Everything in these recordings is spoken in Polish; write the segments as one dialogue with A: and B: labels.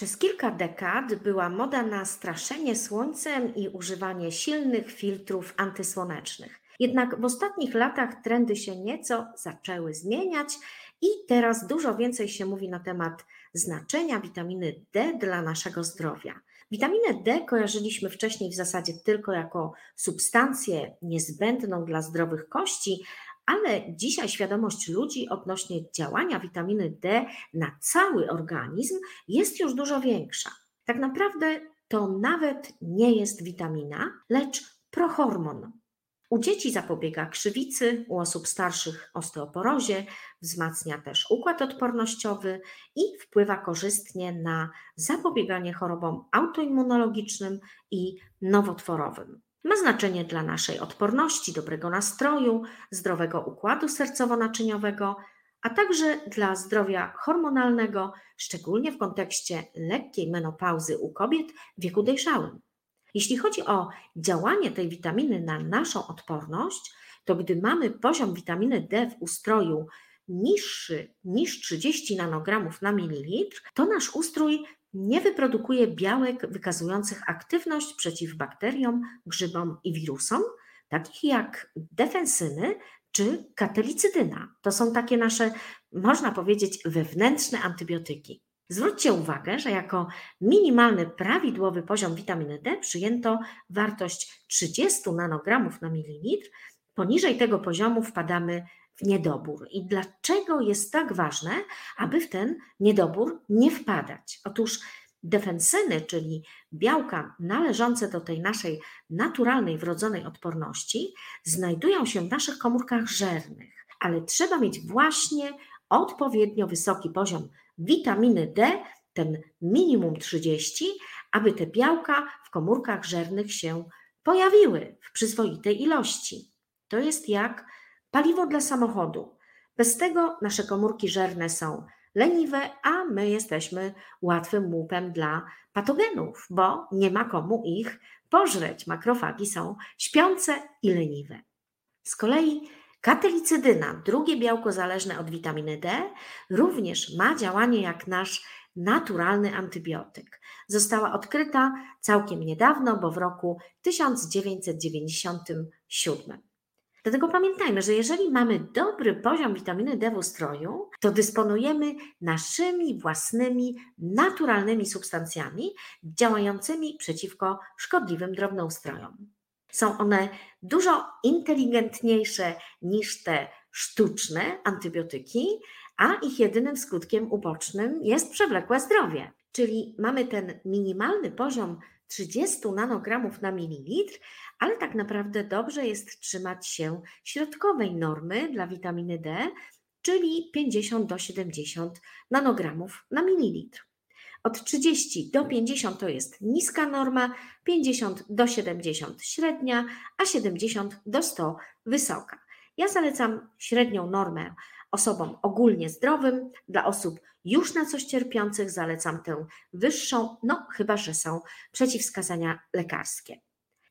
A: Przez kilka dekad była moda na straszenie słońcem i używanie silnych filtrów antysłonecznych. Jednak w ostatnich latach trendy się nieco zaczęły zmieniać i teraz dużo więcej się mówi na temat znaczenia witaminy D dla naszego zdrowia. Witaminę D kojarzyliśmy wcześniej w zasadzie tylko jako substancję niezbędną dla zdrowych kości, ale dzisiaj świadomość ludzi odnośnie działania witaminy D na cały organizm jest już dużo większa. Tak naprawdę to nawet nie jest witamina, lecz prohormon. U dzieci zapobiega krzywicy, u osób starszych osteoporozie, wzmacnia też układ odpornościowy i wpływa korzystnie na zapobieganie chorobom autoimmunologicznym i nowotworowym. Ma znaczenie dla naszej odporności, dobrego nastroju, zdrowego układu sercowo-naczyniowego, a także dla zdrowia hormonalnego, szczególnie w kontekście lekkiej menopauzy u kobiet w wieku dojrzałym. Jeśli chodzi o działanie tej witaminy na naszą odporność, to gdy mamy poziom witaminy D w ustroju niższy niż 30 nanogramów na mililitr, to nasz ustrój nie wyprodukuje białek wykazujących aktywność przeciw bakteriom, grzybom i wirusom, takich jak defensyny czy katelicydyna. To są takie nasze, można powiedzieć, wewnętrzne antybiotyki. Zwróćcie uwagę, że jako minimalny prawidłowy poziom witaminy D przyjęto wartość 30 nanogramów na mililitr. Poniżej tego poziomu wpadamy niedobór. I dlaczego jest tak ważne, aby w ten niedobór nie wpadać? Otóż defensyny, czyli białka należące do tej naszej naturalnej, wrodzonej odporności, znajdują się w naszych komórkach żernych, ale trzeba mieć właśnie odpowiednio wysoki poziom witaminy D, ten minimum 30, aby te białka w komórkach żernych się pojawiły w przyzwoitej ilości. To jest jak paliwo dla samochodu. Bez tego nasze komórki żerne są leniwe, a my jesteśmy łatwym łupem dla patogenów, bo nie ma komu ich pożreć. Makrofagi są śpiące i leniwe. Z kolei katelicydyna, drugie białko zależne od witaminy D, również ma działanie jak nasz naturalny antybiotyk. Została odkryta całkiem niedawno, bo w roku 1997. Dlatego pamiętajmy, że jeżeli mamy dobry poziom witaminy D w ustroju, to dysponujemy naszymi własnymi, naturalnymi substancjami działającymi przeciwko szkodliwym drobnoustrojom. Są one dużo inteligentniejsze niż te sztuczne antybiotyki, a ich jedynym skutkiem ubocznym jest przewlekłe zdrowie. Czyli mamy ten minimalny poziom 30 nanogramów na mililitr, ale tak naprawdę dobrze jest trzymać się środkowej normy dla witaminy D, czyli 50 do 70 nanogramów na mililitr. Od 30 do 50 to jest niska norma, 50 do 70 średnia, a 70 do 100 wysoka. Ja zalecam średnią normę osobom ogólnie zdrowym, dla osób już na coś cierpiących zalecam tę wyższą, no chyba że są przeciwwskazania lekarskie.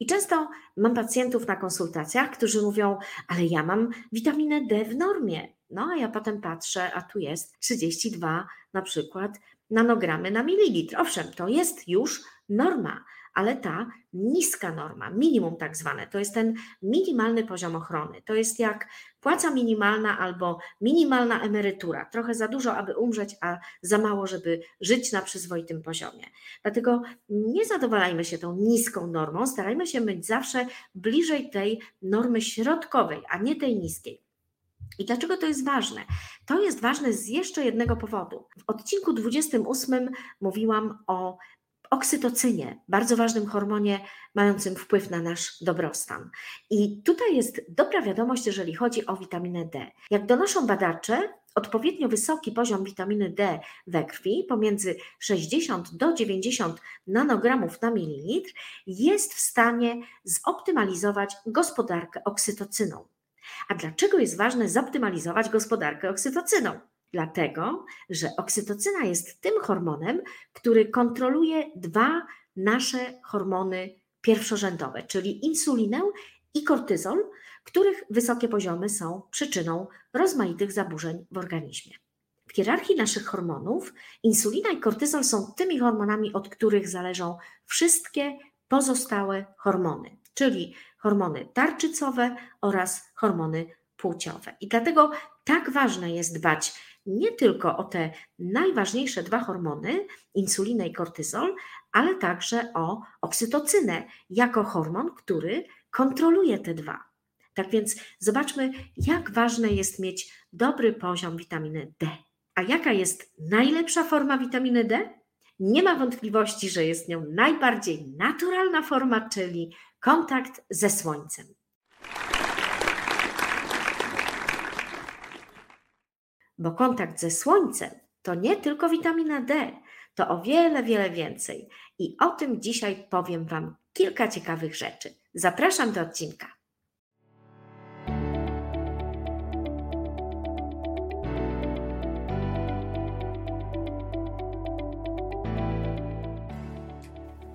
A: I często mam pacjentów na konsultacjach, którzy mówią, ale ja mam witaminę D w normie. No a ja potem patrzę, a tu jest 32 na przykład nanogramy na mililitr. Owszem, to jest już norma, ale ta niska norma, minimum tak zwane, to jest ten minimalny poziom ochrony. To jest jak płaca minimalna albo minimalna emerytura. Trochę za dużo, aby umrzeć, a za mało, żeby żyć na przyzwoitym poziomie. Dlatego nie zadowalajmy się tą niską normą, starajmy się być zawsze bliżej tej normy środkowej, a nie tej niskiej. I dlaczego to jest ważne? To jest ważne z jeszcze jednego powodu. W odcinku 28 mówiłam o oksytocynie, bardzo ważnym hormonie mającym wpływ na nasz dobrostan. I tutaj jest dobra wiadomość, jeżeli chodzi o witaminę D. Jak donoszą badacze, odpowiednio wysoki poziom witaminy D we krwi, pomiędzy 60 do 90 nanogramów na mililitr, jest w stanie zoptymalizować gospodarkę oksytocyną. A dlaczego jest ważne zoptymalizować gospodarkę oksytocyną? Dlatego, że oksytocyna jest tym hormonem, który kontroluje dwa nasze hormony pierwszorzędowe, czyli insulinę i kortyzol, których wysokie poziomy są przyczyną rozmaitych zaburzeń w organizmie. W hierarchii naszych hormonów insulina i kortyzol są tymi hormonami, od których zależą wszystkie pozostałe hormony, czyli hormony tarczycowe oraz hormony płciowe. I dlatego tak ważne jest dbać nie tylko o te najważniejsze dwa hormony, insulinę i kortyzol, ale także o oksytocynę jako hormon, który kontroluje te dwa. Tak więc zobaczmy, jak ważne jest mieć dobry poziom witaminy D. A jaka jest najlepsza forma witaminy D? Nie ma wątpliwości, że jest nią najbardziej naturalna forma, czyli kontakt ze słońcem. Bo kontakt ze słońcem to nie tylko witamina D, to o wiele, wiele więcej. I o tym dzisiaj powiem Wam kilka ciekawych rzeczy. Zapraszam do odcinka.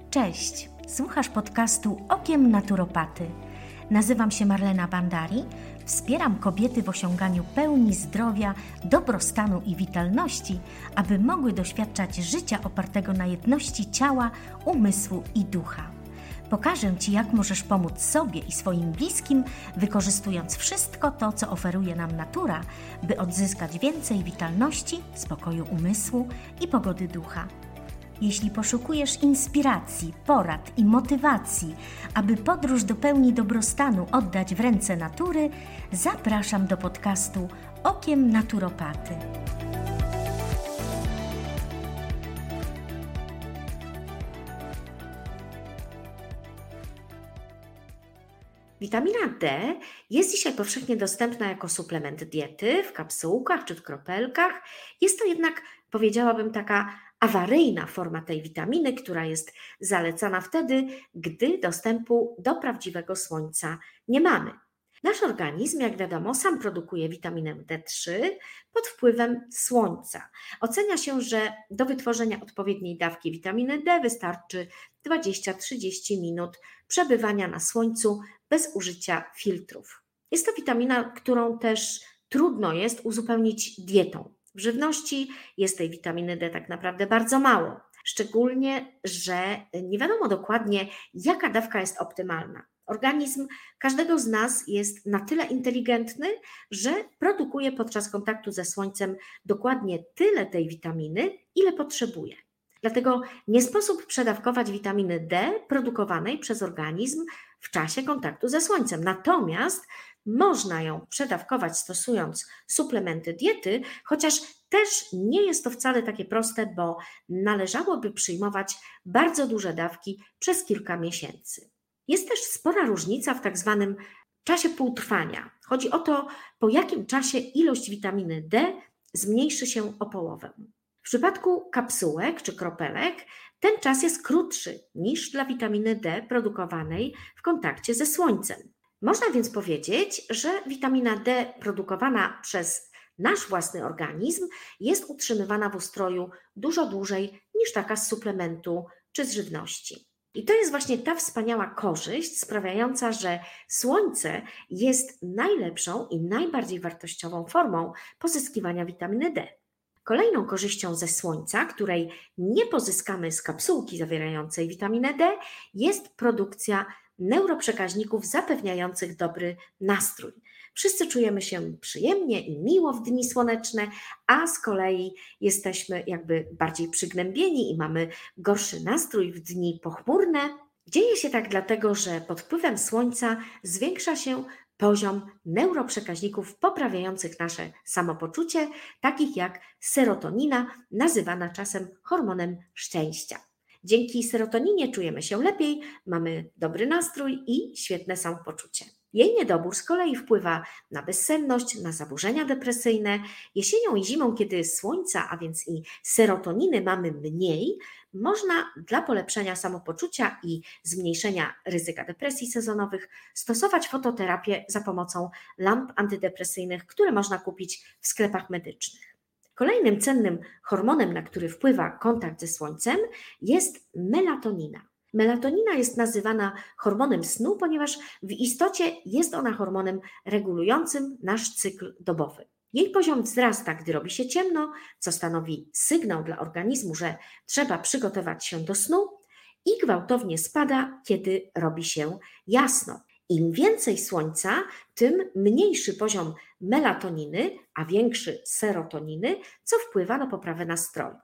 B: Cześć, słuchasz podcastu Okiem Naturopaty. Nazywam się Marlena Bandari, wspieram kobiety w osiąganiu pełni zdrowia, dobrostanu i witalności, aby mogły doświadczać życia opartego na jedności ciała, umysłu i ducha. Pokażę Ci, jak możesz pomóc sobie i swoim bliskim, wykorzystując wszystko to, co oferuje nam natura, by odzyskać więcej witalności, spokoju umysłu i pogody ducha. Jeśli poszukujesz inspiracji, porad i motywacji, aby podróż do pełni dobrostanu oddać w ręce natury, zapraszam do podcastu Okiem Naturopaty.
A: Witamina D jest dzisiaj powszechnie dostępna jako suplement diety w kapsułkach czy w kropelkach. Jest to jednak, powiedziałabym, taka awaryjna forma tej witaminy, która jest zalecana wtedy, gdy dostępu do prawdziwego słońca nie mamy. Nasz organizm, jak wiadomo, sam produkuje witaminę D3 pod wpływem słońca. Ocenia się, że do wytworzenia odpowiedniej dawki witaminy D wystarczy 20-30 minut przebywania na słońcu bez użycia filtrów. Jest to witamina, którą też trudno jest uzupełnić dietą. W żywności jest tej witaminy D tak naprawdę bardzo mało. Szczególnie, że nie wiadomo dokładnie, jaka dawka jest optymalna. Organizm każdego z nas jest na tyle inteligentny, że produkuje podczas kontaktu ze słońcem dokładnie tyle tej witaminy, ile potrzebuje. Dlatego nie sposób przedawkować witaminy D produkowanej przez organizm w czasie kontaktu ze słońcem. Natomiast można ją przedawkować stosując suplementy diety, chociaż też nie jest to wcale takie proste, bo należałoby przyjmować bardzo duże dawki przez kilka miesięcy. Jest też spora różnica w tak zwanym czasie półtrwania. Chodzi o to, po jakim czasie ilość witaminy D zmniejszy się o połowę. W przypadku kapsułek czy kropelek ten czas jest krótszy niż dla witaminy D produkowanej w kontakcie ze słońcem. Można więc powiedzieć, że witamina D produkowana przez nasz własny organizm jest utrzymywana w ustroju dużo dłużej niż taka z suplementu czy z żywności. I to jest właśnie ta wspaniała korzyść sprawiająca, że słońce jest najlepszą i najbardziej wartościową formą pozyskiwania witaminy D. Kolejną korzyścią ze słońca, której nie pozyskamy z kapsułki zawierającej witaminę D, jest produkcja neuroprzekaźników zapewniających dobry nastrój. Wszyscy czujemy się przyjemnie i miło w dni słoneczne, a z kolei jesteśmy jakby bardziej przygnębieni i mamy gorszy nastrój w dni pochmurne. Dzieje się tak dlatego, że pod wpływem słońca zwiększa się poziom neuroprzekaźników poprawiających nasze samopoczucie, takich jak serotonina, nazywana czasem hormonem szczęścia. Dzięki serotoninie czujemy się lepiej, mamy dobry nastrój i świetne samopoczucie. Jej niedobór z kolei wpływa na bezsenność, na zaburzenia depresyjne. Jesienią i zimą, kiedy słońca, a więc i serotoniny mamy mniej, można dla polepszenia samopoczucia i zmniejszenia ryzyka depresji sezonowych stosować fototerapię za pomocą lamp antydepresyjnych, które można kupić w sklepach medycznych. Kolejnym cennym hormonem, na który wpływa kontakt ze słońcem, jest melatonina. Melatonina jest nazywana hormonem snu, ponieważ w istocie jest ona hormonem regulującym nasz cykl dobowy. Jej poziom wzrasta, gdy robi się ciemno, co stanowi sygnał dla organizmu, że trzeba przygotować się do snu, i gwałtownie spada, kiedy robi się jasno. Im więcej słońca, tym mniejszy poziom melatoniny, a większy serotoniny, co wpływa na poprawę nastroju.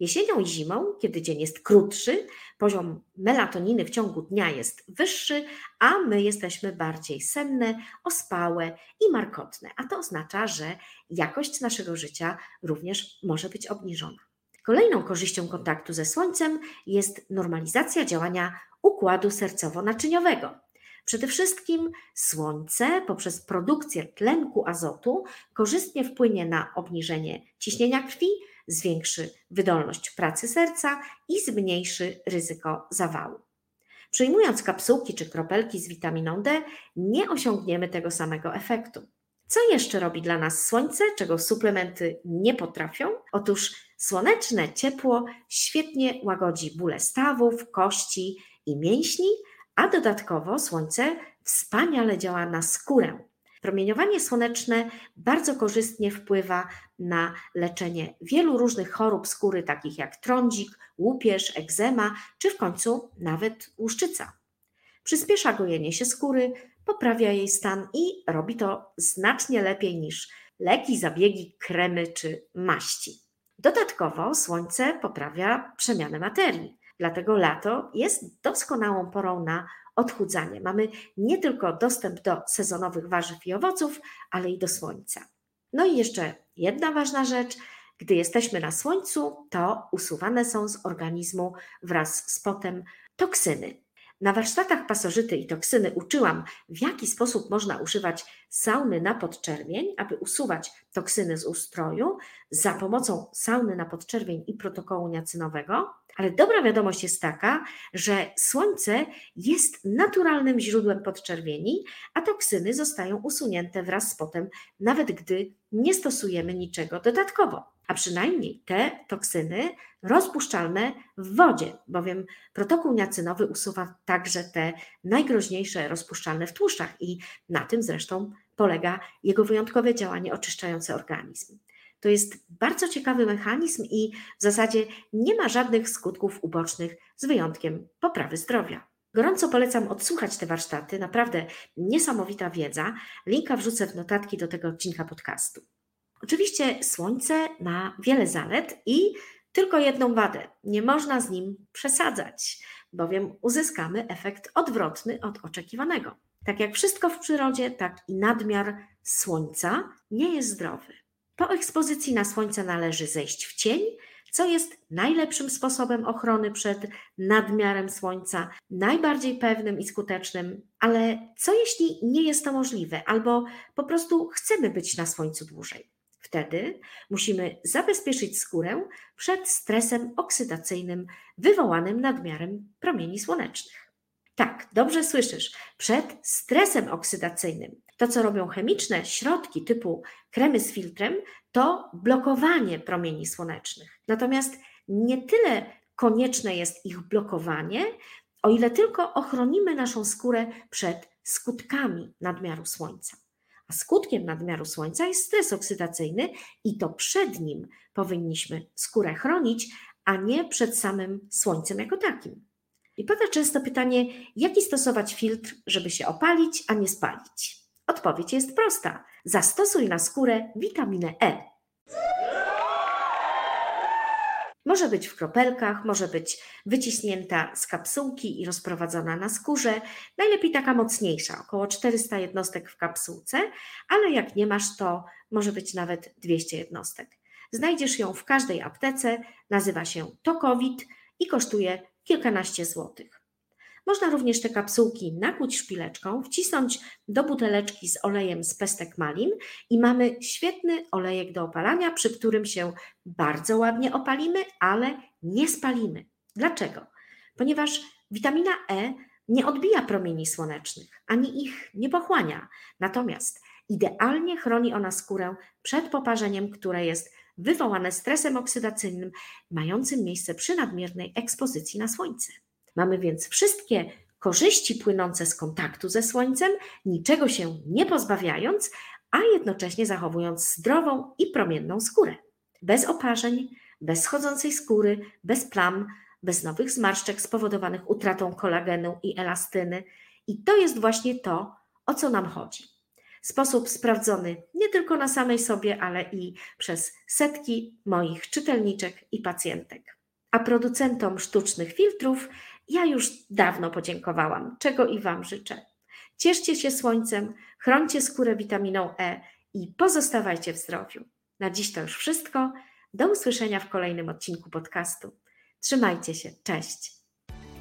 A: Jesienią i zimą, kiedy dzień jest krótszy, poziom melatoniny w ciągu dnia jest wyższy, a my jesteśmy bardziej senne, ospałe i markotne, a to oznacza, że jakość naszego życia również może być obniżona. Kolejną korzyścią kontaktu ze Słońcem jest normalizacja działania układu sercowo-naczyniowego. Przede wszystkim Słońce poprzez produkcję tlenku azotu korzystnie wpłynie na obniżenie ciśnienia krwi, zwiększy wydolność pracy serca i zmniejszy ryzyko zawału. Przyjmując kapsułki czy kropelki z witaminą D, nie osiągniemy tego samego efektu. Co jeszcze robi dla nas słońce, czego suplementy nie potrafią? Otóż słoneczne ciepło świetnie łagodzi bóle stawów, kości i mięśni, a dodatkowo słońce wspaniale działa na skórę. Promieniowanie słoneczne bardzo korzystnie wpływa na leczenie wielu różnych chorób skóry, takich jak trądzik, łupież, egzema, czy w końcu nawet łuszczyca. Przyspiesza gojenie się skóry, poprawia jej stan i robi to znacznie lepiej niż leki, zabiegi, kremy czy maści. Dodatkowo słońce poprawia przemianę materii, dlatego lato jest doskonałą porą na odchudzanie. Mamy nie tylko dostęp do sezonowych warzyw i owoców, ale i do słońca. No i jeszcze jedna ważna rzecz. Gdy jesteśmy na słońcu, to usuwane są z organizmu wraz z potem toksyny. Na warsztatach pasożyty i toksyny uczyłam, w jaki sposób można używać sauny na podczerwień, aby usuwać toksyny z ustroju za pomocą sauny na podczerwień i protokołu niacynowego. Ale dobra wiadomość jest taka, że słońce jest naturalnym źródłem podczerwieni, a toksyny zostają usunięte wraz z potem, nawet gdy nie stosujemy niczego dodatkowo a przynajmniej te toksyny rozpuszczalne w wodzie, bowiem protokół niacynowy usuwa także te najgroźniejsze rozpuszczalne w tłuszczach i na tym zresztą polega jego wyjątkowe działanie oczyszczające organizm. To jest bardzo ciekawy mechanizm i w zasadzie nie ma żadnych skutków ubocznych z wyjątkiem poprawy zdrowia. Gorąco polecam odsłuchać te warsztaty, naprawdę niesamowita wiedza. Linka wrzucę w notatki do tego odcinka podcastu. Oczywiście słońce ma wiele zalet i tylko jedną wadę. Nie można z nim przesadzać, bowiem uzyskamy efekt odwrotny od oczekiwanego. Tak jak wszystko w przyrodzie, tak i nadmiar słońca nie jest zdrowy. Po ekspozycji na słońce należy zejść w cień, co jest najlepszym sposobem ochrony przed nadmiarem słońca, najbardziej pewnym i skutecznym. Ale co jeśli nie jest to możliwe, albo po prostu chcemy być na słońcu dłużej? Wtedy musimy zabezpieczyć skórę przed stresem oksydacyjnym wywołanym nadmiarem promieni słonecznych. Tak, dobrze słyszysz, przed stresem oksydacyjnym. To, co robią chemiczne środki typu kremy z filtrem, to blokowanie promieni słonecznych. Natomiast nie tyle konieczne jest ich blokowanie, o ile tylko ochronimy naszą skórę przed skutkami nadmiaru słońca. A skutkiem nadmiaru słońca jest stres oksydacyjny i to przed nim powinniśmy skórę chronić, a nie przed samym słońcem jako takim. I pada często pytanie, jaki stosować filtr, żeby się opalić, a nie spalić? Odpowiedź jest prosta. Zastosuj na skórę witaminę E. Może być w kropelkach, może być wyciśnięta z kapsułki i rozprowadzona na skórze. Najlepiej taka mocniejsza, około 400 jednostek w kapsułce, ale jak nie masz, to może być nawet 200 jednostek. Znajdziesz ją w każdej aptece, nazywa się Tokowit i kosztuje kilkanaście złotych. Można również te kapsułki nakłuć szpileczką, wcisnąć do buteleczki z olejem z pestek malin i mamy świetny olejek do opalania, przy którym się bardzo ładnie opalimy, ale nie spalimy. Dlaczego? Ponieważ witamina E nie odbija promieni słonecznych, ani ich nie pochłania. Natomiast idealnie chroni ona skórę przed poparzeniem, które jest wywołane stresem oksydacyjnym mającym miejsce przy nadmiernej ekspozycji na słońce. Mamy więc wszystkie korzyści płynące z kontaktu ze Słońcem, niczego się nie pozbawiając, a jednocześnie zachowując zdrową i promienną skórę. Bez oparzeń, bez schodzącej skóry, bez plam, bez nowych zmarszczek spowodowanych utratą kolagenu i elastyny. I to jest właśnie to, o co nam chodzi. Sposób sprawdzony nie tylko na samej sobie, ale i przez setki moich czytelniczek i pacjentek. A producentom sztucznych filtrów ja już dawno podziękowałam, czego i Wam życzę. Cieszcie się słońcem, chroncie skórę witaminą E i pozostawajcie w zdrowiu. Na dziś to już wszystko. Do usłyszenia w kolejnym odcinku podcastu. Trzymajcie się, cześć.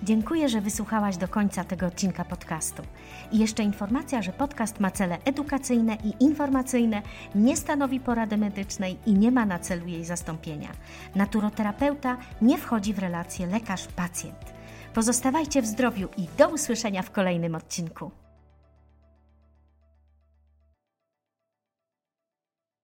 B: Dziękuję, że wysłuchałaś do końca tego odcinka podcastu. I jeszcze informacja, że podcast ma cele edukacyjne i informacyjne, nie stanowi porady medycznej i nie ma na celu jej zastąpienia. Naturoterapeuta nie wchodzi w relację lekarz-pacjent. Pozostawajcie w zdrowiu i do usłyszenia w kolejnym odcinku.